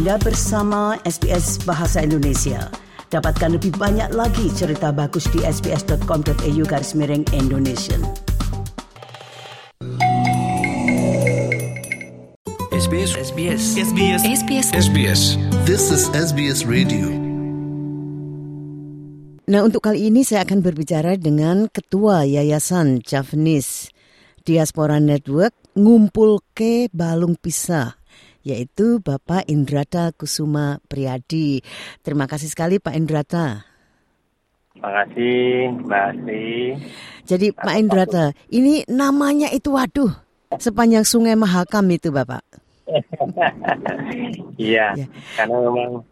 Anda bersama SBS Bahasa Indonesia. Dapatkan lebih banyak lagi cerita bagus di sbs.com.au garis miring Indonesia. SBS SBS SBS SBS SBS This is SBS Radio. Nah, untuk kali ini saya akan berbicara dengan Ketua Yayasan Javanese Diaspora Network Ngumpul ke Balung Pisah yaitu Bapak Indrata Kusuma Priadi. Terima kasih sekali Pak Indrata. Terima kasih, Mbak Asri. Jadi Pak Indrata, ini namanya itu waduh, sepanjang Sungai Mahakam itu Bapak. Iya, Ya. karena memang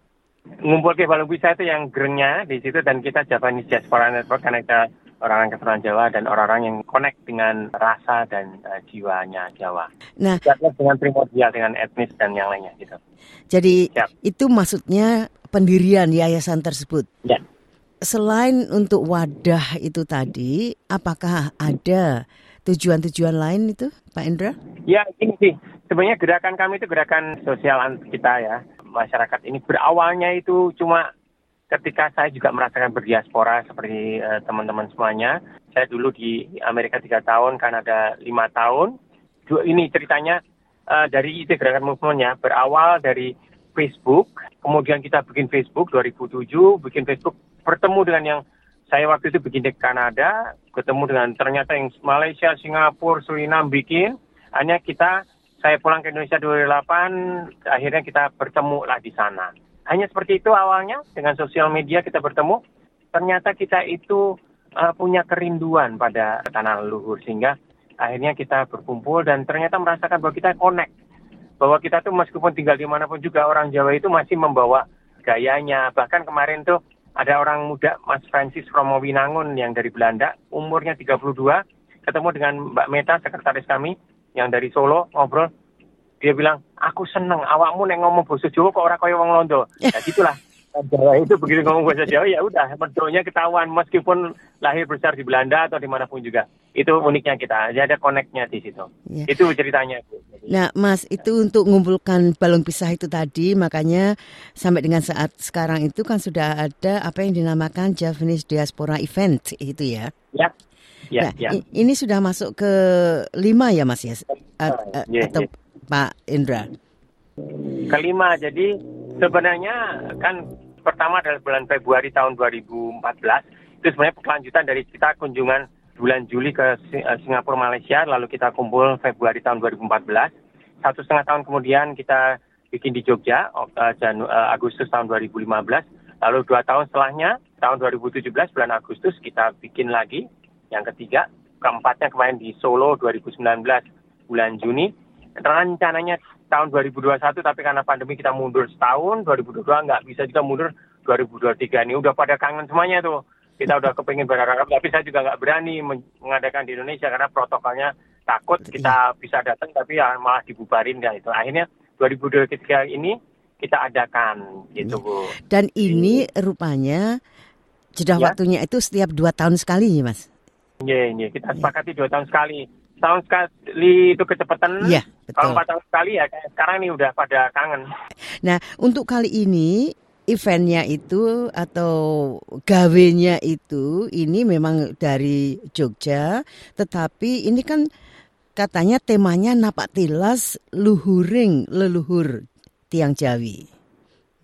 ngumpul ke Balung Bisa itu yang gerengnya di situ dan kita Japanese Diaspora Network karena kita orang-orang keturunan Jawa dan orang-orang yang connect dengan rasa dan eh, jiwanya Jawa. Nah, Tidak dengan primordial dengan etnis dan yang lainnya gitu. jadi Siap. itu maksudnya pendirian yayasan tersebut. Ya. Selain untuk wadah itu tadi, apakah ada tujuan-tujuan lain itu, Pak Indra? Ya, ini sih. Sebenarnya gerakan kami itu gerakan sosial kita ya. Masyarakat ini berawalnya itu cuma ketika saya juga merasakan berdiaspora seperti eh, teman-teman semuanya. Saya dulu di Amerika tiga tahun, Kanada lima tahun. Ini ceritanya eh, dari ide gerakan movementnya berawal dari Facebook. Kemudian kita bikin Facebook 2007, bikin Facebook bertemu dengan yang saya waktu itu bikin di Kanada, ketemu dengan ternyata yang Malaysia, Singapura, Suriname bikin. Hanya kita, saya pulang ke Indonesia 2008, akhirnya kita bertemu lah di sana. Hanya seperti itu awalnya, dengan sosial media kita bertemu. Ternyata kita itu uh, punya kerinduan pada tanah leluhur, sehingga akhirnya kita berkumpul dan ternyata merasakan bahwa kita connect. Bahwa kita tuh meskipun tinggal di mana pun juga orang Jawa itu masih membawa gayanya. Bahkan kemarin tuh ada orang muda Mas Francis Romo Winangun yang dari Belanda, umurnya 32, ketemu dengan Mbak Meta, sekretaris kami yang dari Solo, ngobrol. Dia bilang, aku seneng awakmu neng ngomong bahasa Jawa kok orang kaya wong Londo. Nah gitulah. Jawa itu begitu ngomong bahasa Jawa ya udah mendonya ketahuan meskipun lahir besar di Belanda atau di mana pun juga. Itu uniknya kita, jadi ada connect-nya di situ. Ya. Itu ceritanya. Nah, Mas, itu untuk mengumpulkan balon pisah itu tadi, makanya sampai dengan saat sekarang itu kan sudah ada apa yang dinamakan Javanese Diaspora Event itu ya. ya, ya, nah, ya. ini sudah masuk ke lima ya, Mas ya, A- a- Ya, atau ya. Pak Indra. Kelima, jadi sebenarnya kan pertama adalah bulan Februari tahun 2014. Itu sebenarnya kelanjutan dari kita kunjungan bulan Juli ke eh, Singapura, Malaysia. Lalu kita kumpul Februari tahun 2014. Satu setengah tahun kemudian kita bikin di Jogja, eh, Janu- eh, Agustus tahun 2015. Lalu dua tahun setelahnya, tahun 2017 bulan Agustus kita bikin lagi. Yang ketiga, keempatnya kemarin di Solo 2019 bulan Juni. Rencananya tahun 2021 tapi karena pandemi kita mundur setahun 2022 nggak bisa juga mundur 2023 ini udah pada kangen semuanya tuh kita udah kepingin berharap tapi saya juga nggak berani men- mengadakan di Indonesia karena protokolnya takut kita bisa datang tapi ya malah dibubarin kan itu akhirnya 2023 ini kita adakan gitu bu Dan ini rupanya jeda Ya. waktunya itu setiap dua tahun sekali, Mas. Iya, iya. Kita sepakati dua tahun sekali. Tahun sekali itu kecepatan. Iya, Kalau betul. empat tahun sekali ya kayak sekarang ini udah pada kangen. Nah, untuk kali ini eventnya itu atau gawenya itu ini memang dari Jogja, tetapi ini kan katanya temanya napak tilas luhuring leluhur tiang Jawi.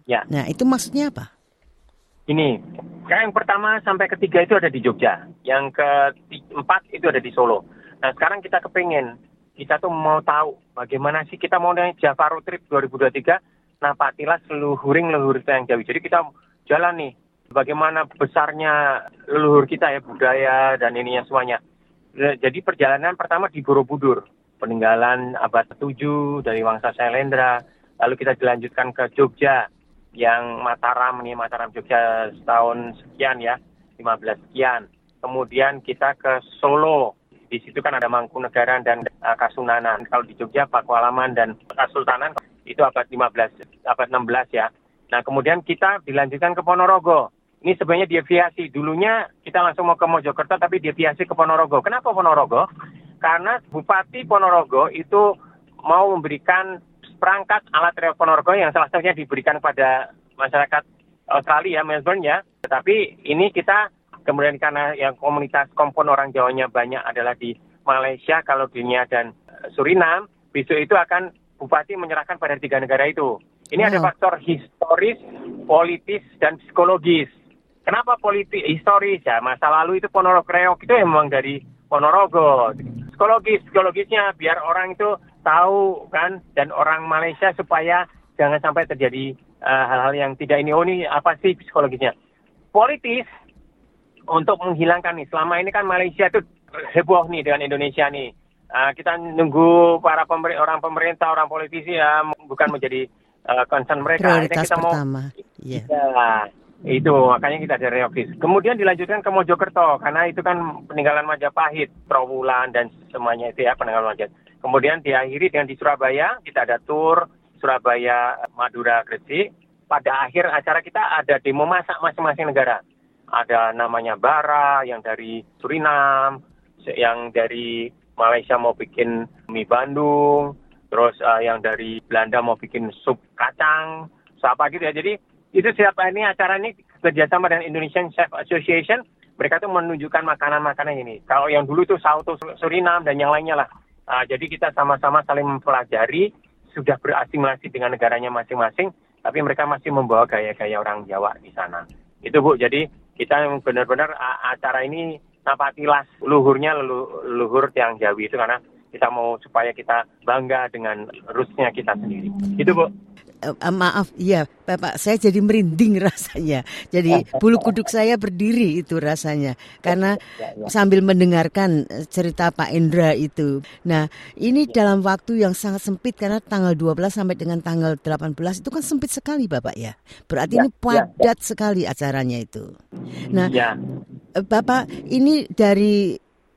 Ya. Nah, itu maksudnya apa? Ini, yang pertama sampai ketiga itu ada di Jogja. Yang keempat itu ada di Solo. Nah sekarang kita kepengen, kita tuh mau tahu bagaimana sih kita mau naik Java Road Trip 2023, Napak Tilas leluhuring leluhur yang Jawi. Jadi kita jalan nih, bagaimana besarnya leluhur kita ya, budaya dan ininya semuanya. Nah, Jadi perjalanan pertama di Borobudur, peninggalan abad 7 dari Wangsa Sailendra, lalu kita dilanjutkan ke Jogja, yang Mataram nih Mataram Jogja setahun sekian ya 15 sekian kemudian kita ke Solo di situ kan ada Mangkunegaran dan uh, Kasunanan. Kalau di Jogja Pakualaman dan Kasultanan itu abad 15 abad 16 ya. Nah kemudian kita dilanjutkan ke Ponorogo. Ini sebenarnya deviasi. Dulunya kita langsung mau ke Mojokerto tapi deviasi ke Ponorogo. Kenapa Ponorogo? Karena Bupati Ponorogo itu mau memberikan perangkat alat Ponorogo yang salah satunya diberikan kepada masyarakat Australia, Melbourne ya. Tetapi ini kita kemudian karena yang komunitas kompon orang Jawanya banyak adalah di Malaysia, kalau dunia dan Suriname, besok itu akan bupati menyerahkan pada tiga negara itu. Ini ada Wow. faktor historis, politis, dan psikologis. Kenapa politik historis ya? Masa lalu itu Ponorogo Reok itu memang dari Ponorogo. Psikologis, psikologisnya biar orang itu tahu kan dan orang Malaysia supaya jangan sampai terjadi eh, hal-hal yang tidak ini. Oh ini apa sih psikologisnya? Politis untuk menghilangkan nih. Selama ini kan Malaysia itu heboh nih dengan Indonesia nih. Ah, kita nunggu para pemer- orang pemerintah, orang politisi ya bukan menjadi eh, concern mereka. Akhirnya Prioritas kita mau pertama. Iya. Ya, itu makanya kita dari Reokis. Kemudian dilanjutkan ke Mojokerto karena itu kan peninggalan Majapahit, Trawulan dan semuanya itu ya peninggalan Majapahit. Kemudian diakhiri dengan di Surabaya kita ada tour Surabaya, Madura, Gresik. Pada akhir acara kita ada demo masak masing-masing negara. Ada namanya Bara yang dari Suriname, yang dari Malaysia mau bikin mie Bandung, terus eh, yang dari Belanda mau bikin sup kacang, apa gitu ya. Jadi itu siapa ini acara ini kerjasama dengan Indonesian Chef Association, mereka tuh menunjukkan makanan-makanan ini. Kalau yang dulu tuh Sauto Suriname dan yang lainnya lah. Ah, jadi kita sama-sama saling mempelajari, sudah berasimilasi dengan negaranya masing-masing, tapi mereka masih membawa gaya-gaya orang Jawa di sana. Itu Bu, jadi kita benar-benar acara ini napatilas luhurnya lelu- luhur tiang Jawi itu karena kita mau supaya kita bangga dengan rootsnya kita sendiri. Itu Bu. Eh, maaf, ya Bapak, saya jadi merinding rasanya. Jadi bulu kuduk saya berdiri itu rasanya. Karena sambil mendengarkan eh, cerita Pak Indra itu. Nah, ini dalam waktu yang sangat sempit karena tanggal 12 sampai dengan tanggal 18 itu kan sempit sekali Bapak ya. Berarti Ya, ini ya, padat sekali acaranya itu. Nah, Ya. Bapak, ini dari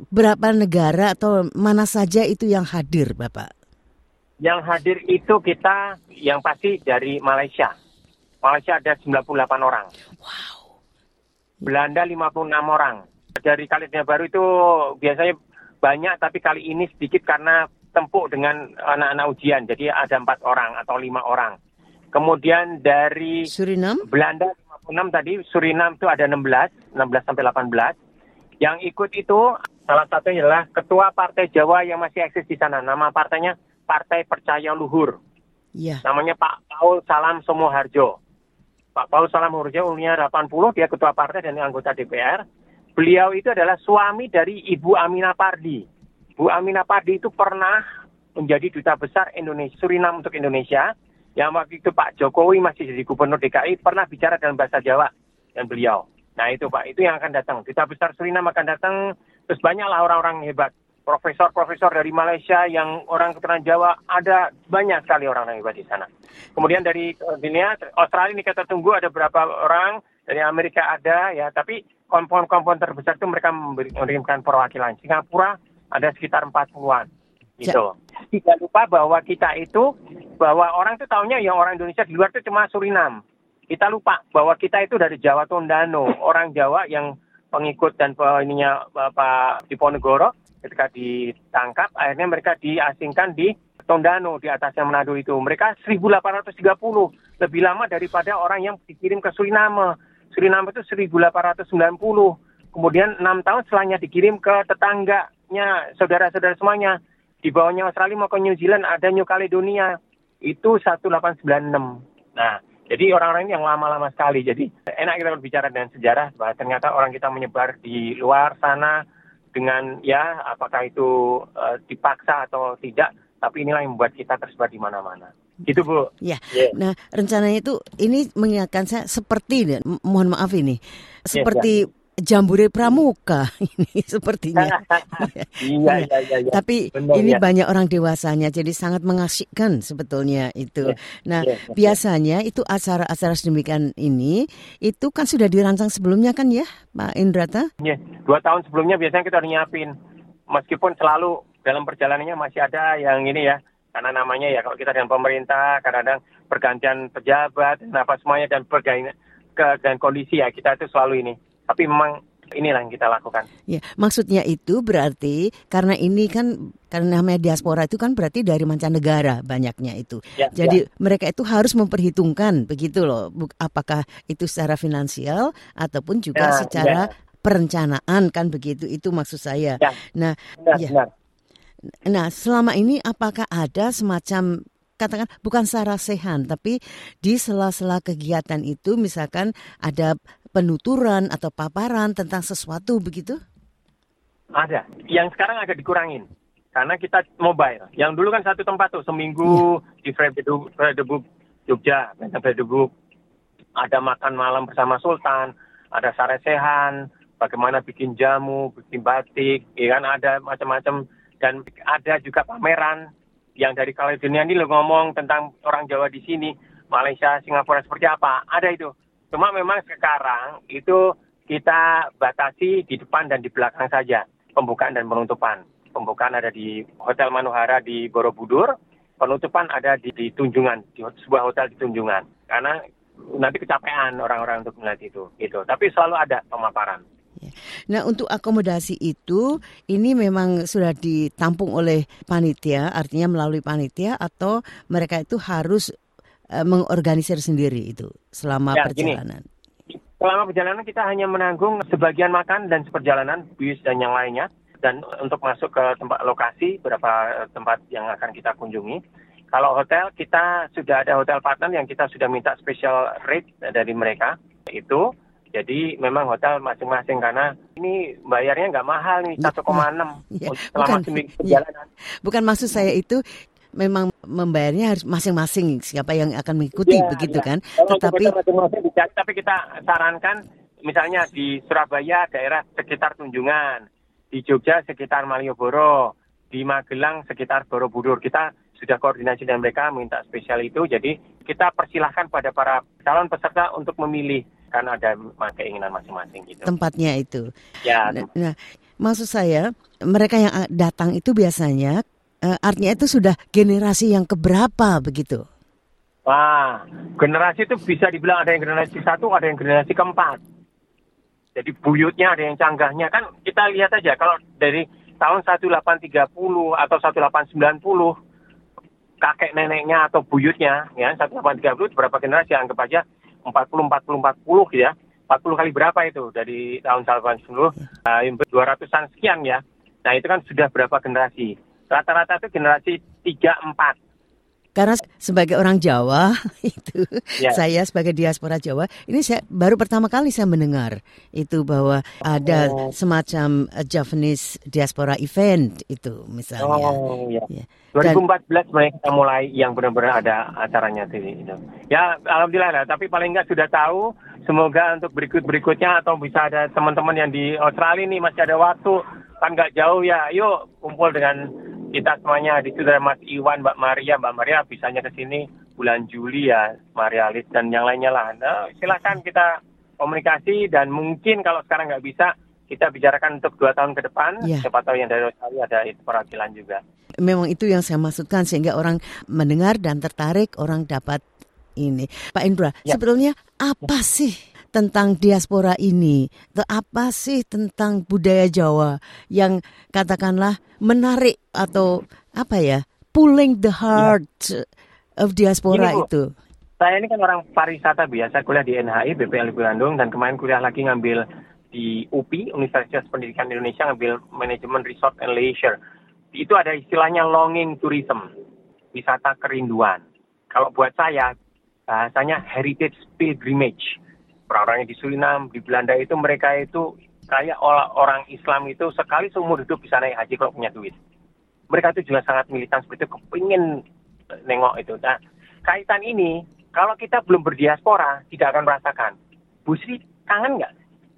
berapa negara atau mana saja itu yang hadir Bapak? Yang hadir itu kita yang pasti dari Malaysia. Malaysia ada 98 orang. Wow. Belanda 56 orang. Dari Kalimantan Baru itu biasanya banyak tapi kali ini sedikit karena tempuk dengan anak-anak ujian. Jadi ada empat orang atau lima orang. Kemudian dari Suriname? Belanda 56 tadi, Suriname itu ada 16, 16 sampai 18. Yang ikut itu salah satunya adalah Ketua Partai Jawa yang masih eksis di sana. Nama partainya Partai Percaya Luhur. Iya. Namanya Pak Paul Salam Somoharjo. Pak Paul Salam Somoharjo umurnya 80, dia ketua partai dan anggota DPR. Beliau itu adalah suami dari Ibu Aminah Pardi. Bu Aminah Pardi itu pernah menjadi duta besar Indonesia Suriname untuk Indonesia. Yang waktu itu Pak Jokowi masih jadi gubernur DKI pernah bicara dalam bahasa Jawa dan beliau. Nah itu Pak, itu yang akan datang. Duta besar Suriname akan datang. Terus banyaklah orang-orang hebat. Profesor-profesor dari Malaysia yang orang keturunan Jawa ada banyak sekali orang yang hebat di sana. Kemudian dari eh, dunia Australia ini kita tunggu ada berapa orang dari Amerika ada ya, tapi kompon-kompon terbesar itu mereka mengirimkan perwakilan. Singapura ada sekitar 40-an. Gitu. Tidak lupa bahwa kita itu bahwa orang itu tahunya yang orang Indonesia di luar itu cuma Suriname. Kita lupa bahwa kita itu dari Jawa Tondano, orang Jawa yang pengikut dan ininya Pak Diponegoro ketika ditangkap akhirnya mereka diasingkan di Tondano di atasnya Manado itu. Mereka 1830 lebih lama daripada orang yang dikirim ke Suriname. Suriname itu 1890. Kemudian enam tahun setelahnya dikirim ke tetangganya saudara-saudara semuanya. Di bawahnya Australia mau ke New Zealand ada New Caledonia. Itu 1896. Nah, jadi orang-orang ini yang lama-lama sekali. Jadi enak kita berbicara dengan sejarah bahwa ternyata orang kita menyebar di luar sana dengan ya apakah itu eh, dipaksa atau tidak, tapi inilah yang membuat kita tersebar di mana-mana. Gitu Bu. Ya. Ya. Nah, rencananya itu ini mengingatkan saya seperti mohon maaf ini seperti jambore pramuka ini sepertinya. Iya, iya, iya. iya. Tapi Benar, ini ya. banyak orang dewasanya jadi sangat mengasyikkan sebetulnya itu. Ya, Nah, ya, ya. biasanya itu acara-acara sedemikian ini itu kan sudah dirancang sebelumnya kan ya, Pak Indrata? Iya, dua tahun sebelumnya biasanya kita udah nyiapin. Meskipun selalu dalam perjalanannya masih ada yang ini ya, karena namanya ya kalau kita dengan pemerintah kadang-kadang pergantian pejabat dan apa semuanya dan pergantian ke dan kondisi ya kita itu selalu ini. Tapi memang inilah yang kita lakukan. Ya, maksudnya itu berarti karena ini kan karena namanya diaspora itu kan berarti dari mancanegara banyaknya itu. Ya, Jadi mereka itu harus memperhitungkan begitu loh, apakah itu secara finansial ataupun juga Ya, secara ya. perencanaan kan begitu. Itu maksud saya. Ya. Nah, Benar, ya. benar. Nah, selama ini apakah ada semacam katakan bukan sarasehan tapi di sela-sela kegiatan itu misalkan ada penuturan atau paparan tentang sesuatu begitu? Ada. Yang sekarang agak dikurangin. Karena kita mobile. Yang dulu kan satu tempat tuh, seminggu di Fredebuk, Jogja, Fredebuk. Ada makan malam bersama Sultan, ada saresehan, bagaimana bikin jamu, bikin batik, ya kan ada macam-macam. Dan ada juga pameran yang dari Kaledonia ini lo ngomong tentang orang Jawa di sini, Malaysia, Singapura seperti apa. Ada itu. Cuma memang sekarang itu kita batasi di depan dan di belakang saja pembukaan dan penutupan. Pembukaan ada di Hotel Manuhara di Borobudur, penutupan ada di, di Tunjungan, di sebuah hotel di Tunjungan. Karena nanti kecapean orang-orang untuk melihat itu. Gitu. Tapi selalu ada pemaparan. Nah, untuk akomodasi itu ini memang sudah ditampung oleh panitia, artinya melalui panitia atau mereka itu harus eh, mengorganisir sendiri itu selama Ya, gini. perjalanan. Selama perjalanan kita hanya menanggung sebagian makan dan seperjalanan, bis dan yang lainnya. Dan untuk masuk ke tempat lokasi, beberapa tempat yang akan kita kunjungi. Kalau hotel, kita sudah ada hotel partner yang kita sudah minta special rate dari mereka. Itu, jadi memang hotel masing-masing karena ini bayarnya nggak mahal nih, 1,6 Ya, untuk selama bukan. seminggu Ya. perjalanan. Bukan maksud saya itu memang membayarnya harus masing-masing siapa yang akan mengikuti Ya, begitu ya. kan. Kalau Tetapi kita masing-masing tapi kita sarankan misalnya di Surabaya daerah sekitar Tunjungan, di Jogja sekitar Malioboro, di Magelang sekitar Borobudur. Kita sudah koordinasi dengan mereka minta spesial itu. Jadi kita persilahkan pada para calon peserta untuk memilih karena ada keinginan masing-masing gitu. tempatnya itu. Ya, Nah, nah, maksud saya mereka yang a- datang itu biasanya eh, artinya itu sudah generasi yang keberapa begitu. Wah, generasi itu bisa dibilang ada yang generasi satu, ada yang generasi keempat. Jadi buyutnya ada yang canggahnya kan kita lihat aja kalau dari tahun 1830 atau 1890 kakek neneknya atau buyutnya ya 1830 berapa generasi anggap aja 40 40 40 ya. 40 kali berapa itu dari tahun 1890 uh, 200-an sekian ya. Nah, itu kan sudah berapa generasi? Rata-rata itu generasi 3 4 Karena sebagai orang Jawa itu Ya. saya sebagai diaspora Jawa ini saya baru pertama kali saya mendengar itu bahwa ada Oh. semacam eh, Javanese diaspora event itu misalnya. Oh. Ya. Dan 2014 mulai kita mulai yang benar-benar ada acaranya di itu. Ya alhamdulillah lah. Tapi paling nggak sudah tahu. Semoga untuk berikut-berikutnya atau bisa ada teman-teman yang di Australia nih masih ada waktu kan nggak jauh ya. Yuk kumpul dengan kita semuanya di situ ada Mas Iwan, Mbak Maria, Mbak Maria bisanya ke sini bulan Juli ya, Maria Lis dan yang lainnya lah. Nah, silakan kita komunikasi dan mungkin kalau sekarang nggak bisa kita bicarakan untuk dua tahun ke depan. Ya. Siapa tahu yang dari Australia ada perwakilan juga. memang itu yang saya maksudkan sehingga orang mendengar dan tertarik orang dapat ini. Pak Indra, Ya. sebetulnya apa sih tentang diaspora ini? Apa sih tentang budaya Jawa yang katakanlah menarik atau apa ya, pulling the heart of diaspora Gini, Bu. itu? Saya ini kan orang pariwisata biasa kuliah di NHI BPL Bandung dan kemarin kuliah lagi ngambil di UPI Universitas Pendidikan Indonesia ngambil manajemen resort and leisure. Itu ada istilahnya longing tourism, wisata kerinduan. Kalau buat saya bahasanya heritage pilgrimage. Orang-orang di Suriname, di Belanda itu mereka itu kayak orang Islam itu sekali seumur hidup bisa naik haji kalau punya duit. Mereka itu juga sangat militan seperti itu, kepingin nengok itu. Nah, kaitan ini kalau kita belum berdiaspora tidak akan merasakan. Bu Sri kangen nggak?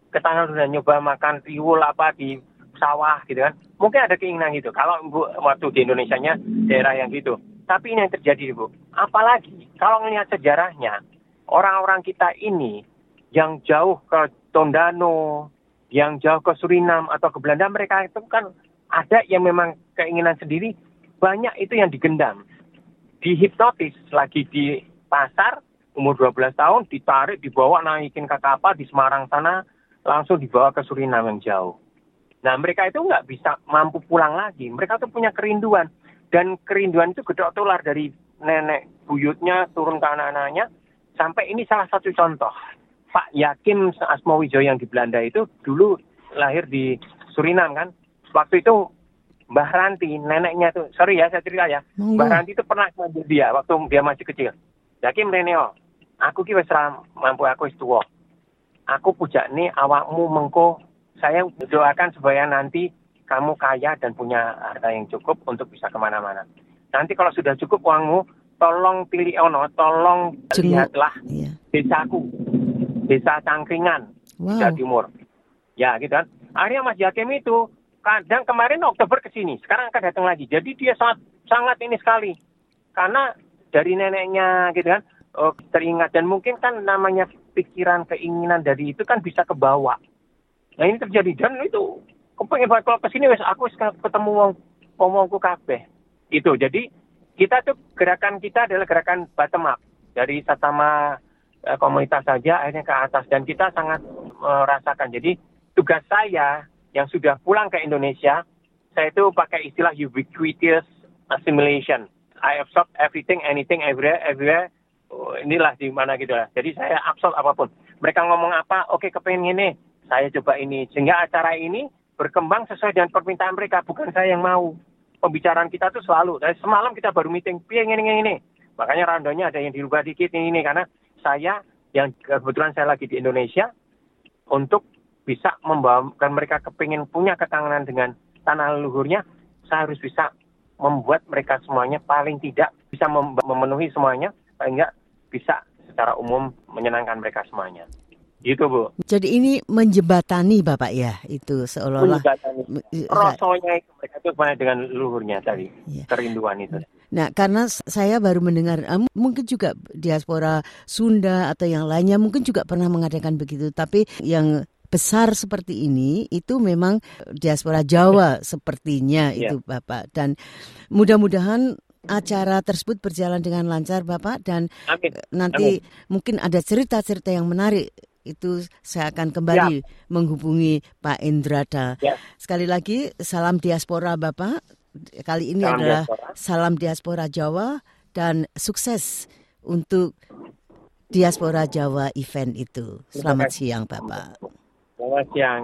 Ketangan udah nyoba makan tiwul apa di sawah gitu kan? Mungkin ada keinginan gitu. Kalau Bu waktu di Indonesia-nya daerah yang gitu. Tapi ini yang terjadi Bu. Apalagi kalau melihat sejarahnya orang-orang kita ini yang jauh ke Tondano, yang jauh ke Suriname atau ke Belanda mereka itu kan ada yang memang keinginan sendiri banyak itu yang digendam dihipnotis lagi di pasar umur 12 tahun ditarik dibawa naikin ke kapal di Semarang sana langsung dibawa ke Suriname yang jauh. Nah mereka itu nggak bisa mampu pulang lagi. Mereka tuh punya kerinduan. Dan kerinduan itu gedok tular dari nenek buyutnya turun ke anak-anaknya. Sampai ini salah satu contoh. Pak Yakim Asmowijo yang di Belanda itu dulu lahir di Suriname kan. Waktu itu Mbah Ranti, neneknya tuh, sorry ya saya cerita ya. Mbah Ranti itu pernah manggil dia waktu dia masih kecil. Yakim Reneo, aku ki wis ra mampu aku wis tuwa. Aku pujak nih awakmu mengko saya doakan supaya nanti kamu kaya dan punya harta yang cukup untuk bisa ke mana-mana. Nanti kalau sudah cukup uangmu, tolong pilih ono, tolong Jenguk. lihatlah Iya. desaku, desa Cangkringan, Wow. Jawa Timur. Ya gitu kan. Akhirnya Mas Yakim itu kadang kemarin Oktober ke sini, sekarang akan datang lagi. Jadi dia sangat sangat ini sekali. Karena dari neneknya gitu kan oh, teringat dan mungkin kan namanya pikiran keinginan dari itu kan bisa kebawa. Nah ini terjadi dan itu kepengen banget kalau ke sini wes aku ketemu wong ngomongku kabeh. Itu jadi kita tuh gerakan kita adalah gerakan bottom up dari sesama komunitas saja akhirnya ke atas dan kita sangat merasakan. Jadi tugas saya yang sudah pulang ke Indonesia, saya itu pakai istilah ubiquitous assimilation. I absorb everything, anything, everywhere, everywhere. Oh, inilah di mana gitu lah. Jadi saya absorb apa pun. Mereka ngomong apa, oke kepengen ini, saya coba ini. Sehingga acara ini berkembang sesuai dengan permintaan mereka, bukan saya yang mau. Pembicaraan kita tuh selalu. Dari semalam kita baru meeting, piye ini, ini, ini. Makanya randonya ada yang dirubah dikit ini, ini. Karena saya, yang kebetulan saya lagi di Indonesia, untuk bisa membawakan mereka kepingin punya ketanganan dengan tanah leluhurnya, saya harus bisa membuat mereka semuanya paling tidak bisa mem- memenuhi semuanya, paling enggak bisa secara umum menyenangkan mereka semuanya. Gitu Bu. Jadi ini menjembatani Bapak ya, itu seolah-olah. Rasanya itu mereka itu semuanya dengan leluhurnya tadi, Iya. kerinduan itu. Nah, karena saya baru mendengar, mungkin juga diaspora Sunda atau yang lainnya mungkin juga pernah mengadakan begitu. Tapi yang besar seperti ini itu memang diaspora Jawa sepertinya Iya. itu Bapak. Dan mudah-mudahan acara tersebut berjalan dengan lancar Bapak dan Amin. nanti mungkin ada cerita-cerita yang menarik itu saya akan kembali menghubungi Pak Indrada. Ya. Sekali lagi salam diaspora Bapak. Kali ini Salam adalah diaspora. salam diaspora Jawa dan sukses untuk diaspora Jawa event itu. Selamat siang Bapak. Selamat siang.